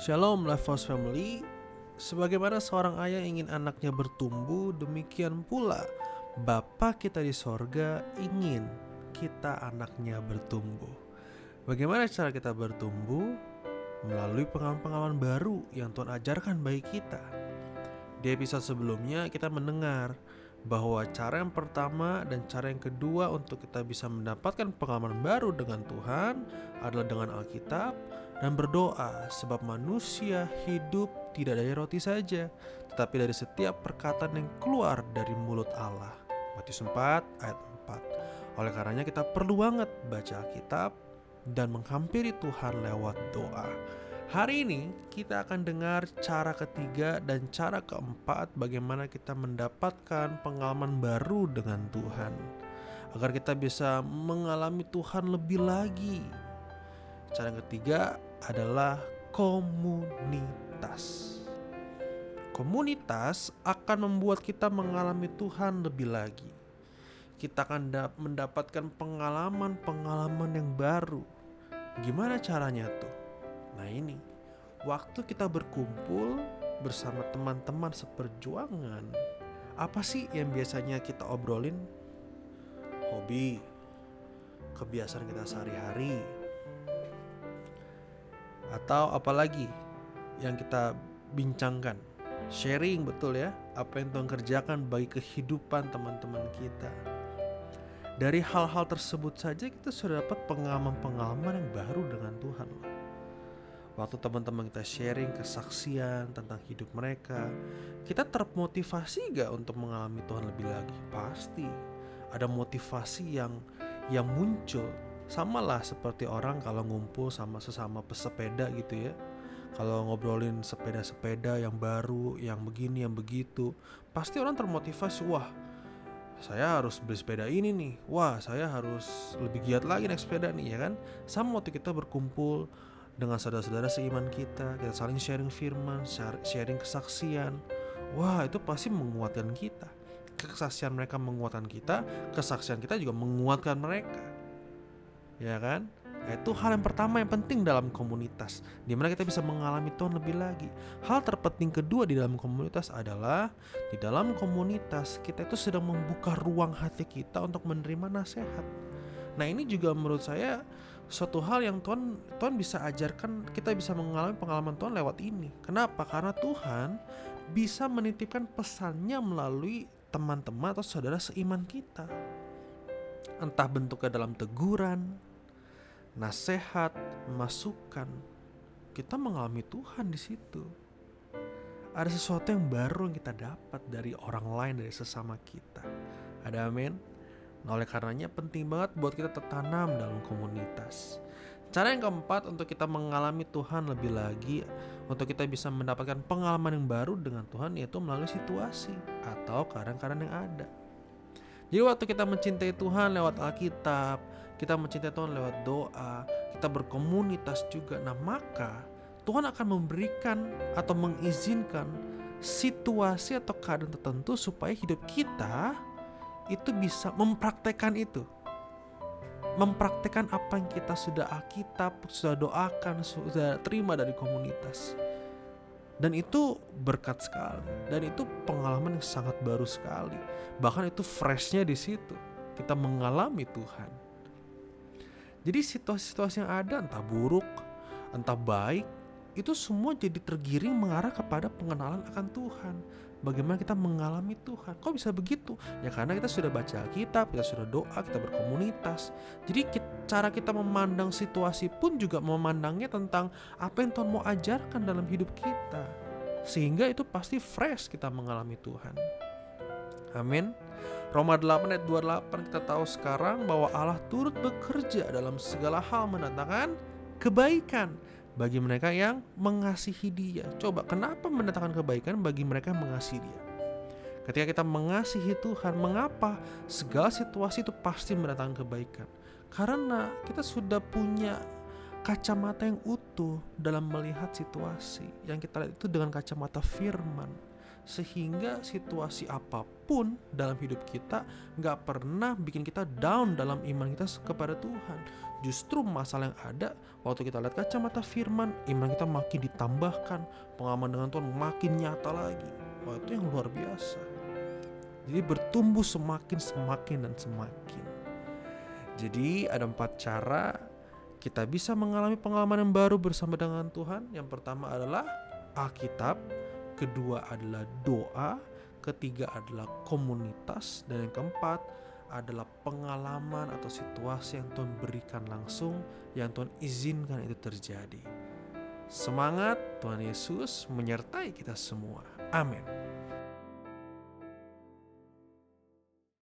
Shalom Life Force Family. Sebagaimana seorang ayah ingin anaknya bertumbuh Demikian pula Bapa kita di sorga ingin kita anaknya bertumbuh. Bagaimana cara kita bertumbuh? Melalui pengalaman-pengalaman baru yang Tuhan ajarkan bagi kita. Di episode sebelumnya kita mendengar bahwa cara yang pertama dan cara yang kedua untuk kita bisa mendapatkan pengalaman baru dengan Tuhan adalah dengan Alkitab dan berdoa sebab manusia hidup tidak dari roti saja tetapi dari setiap perkataan yang keluar dari mulut Allah. Matius 4 ayat 4. Oleh karenanya kita perlu banget baca Alkitab dan menghampiri Tuhan lewat doa. Hari ini kita akan dengar cara ketiga dan cara keempat bagaimana kita mendapatkan pengalaman baru dengan Tuhan agar kita bisa mengalami Tuhan lebih lagi. Cara ketiga adalah komunitas. Komunitas akan membuat kita mengalami Tuhan lebih lagi. Kita akan mendapatkan pengalaman-pengalaman yang baru. Gimana caranya tuh? Nah, ini waktu kita berkumpul bersama teman-teman seperjuangan, apa sih yang biasanya kita obrolin? Hobi, kebiasaan kita sehari-hari, atau apalagi yang kita bincangkan? Sharing betul ya apa yang Tuhan kerjakan bagi kehidupan teman-teman kita. Dari hal-hal tersebut saja kita sudah dapat pengalaman-pengalaman yang baru dengan Tuhan waktu teman-teman kita sharing kesaksian tentang hidup mereka kita termotivasi gak untuk mengalami Tuhan lebih lagi? Pasti. Ada motivasi yang yang muncul sama lah seperti orang kalau ngumpul sama sesama pesepeda gitu ya kalau ngobrolin sepeda-sepeda yang baru, yang begini, yang begitu, pasti orang termotivasi. Wah, saya harus beli sepeda ini nih. Wah, saya harus lebih giat lagi naik sepeda nih, ya kan? Sama waktu kita berkumpul dengan saudara-saudara seiman kita, kita saling sharing firman, sharing kesaksian. Wah, itu pasti menguatkan kita. Kesaksian mereka menguatkan kita, kesaksian kita juga menguatkan mereka ya kan? Itu hal yang pertama yang penting dalam komunitas, di mana kita bisa mengalami Tuhan lebih lagi. Hal terpenting kedua di dalam komunitas adalah di dalam komunitas kita itu sedang membuka ruang hati kita untuk menerima nasihat. Nah ini juga menurut saya suatu hal yang Tuhan Tuhan bisa ajarkan kita bisa mengalami pengalaman Tuhan lewat ini. Kenapa? Karena Tuhan bisa menitipkan pesannya melalui teman-teman atau saudara seiman kita. Entah bentuknya dalam teguran, nasihat, masukan, kita mengalami Tuhan di situ. Ada sesuatu yang baru yang kita dapat dari orang lain dari sesama kita. Ada amin. Nah, oleh karenanya penting banget buat kita tertanam dalam komunitas. Cara yang keempat untuk kita mengalami Tuhan lebih lagi, untuk kita bisa mendapatkan pengalaman yang baru dengan Tuhan yaitu melalui situasi atau keadaan-keadaan yang ada. Jadi waktu kita mencintai Tuhan lewat Alkitab, kita mencintai Tuhan lewat doa, kita berkomunitas juga. Nah, maka Tuhan akan memberikan atau mengizinkan situasi atau keadaan tertentu supaya hidup kita itu bisa mempraktekkan itu. Mempraktekkan apa yang kita sudah Alkitab, sudah doakan, sudah terima dari komunitas. Dan itu berkat sekali. Dan itu pengalaman yang sangat baru sekali. Bahkan itu freshnya di situ. Kita mengalami Tuhan. Jadi situasi-situasi yang ada entah buruk, entah baik, itu semua jadi tergiring mengarah kepada pengenalan akan Tuhan. Bagaimana kita mengalami Tuhan? Kok bisa begitu? Ya karena kita sudah baca Alkitab, kita sudah doa, kita berkomunitas. Jadi cara kita memandang situasi pun juga memandangnya tentang apa yang Tuhan mau ajarkan dalam hidup kita. Sehingga itu pasti fresh kita mengalami Tuhan. Amin. Roma 8 ayat 28 kita tahu sekarang bahwa Allah turut bekerja dalam segala hal mendatangkan kebaikan bagi mereka yang mengasihi dia. Coba kenapa mendatangkan kebaikan bagi mereka yang mengasihi dia? Ketika kita mengasihi Tuhan, mengapa segala situasi itu pasti mendatangkan kebaikan? Karena kita sudah punya kacamata yang utuh dalam melihat situasi. Yang kita lihat itu dengan kacamata firman. Sehingga situasi apa pun dalam hidup kita nggak pernah bikin kita down dalam iman kita kepada Tuhan. Justru masalah yang ada waktu kita lihat kacamata firman, iman kita makin ditambahkan, pengalaman dengan Tuhan makin nyata lagi. Wah itu yang luar biasa. Jadi bertumbuh semakin semakin dan semakin. Jadi ada empat cara kita bisa mengalami pengalaman yang baru bersama dengan Tuhan. Yang pertama adalah Alkitab, kedua adalah doa, ketiga adalah komunitas, dan yang keempat adalah pengalaman atau situasi yang Tuhan berikan langsung, yang Tuhan izinkan itu terjadi. Semangat Tuhan Yesus menyertai kita semua. Amin.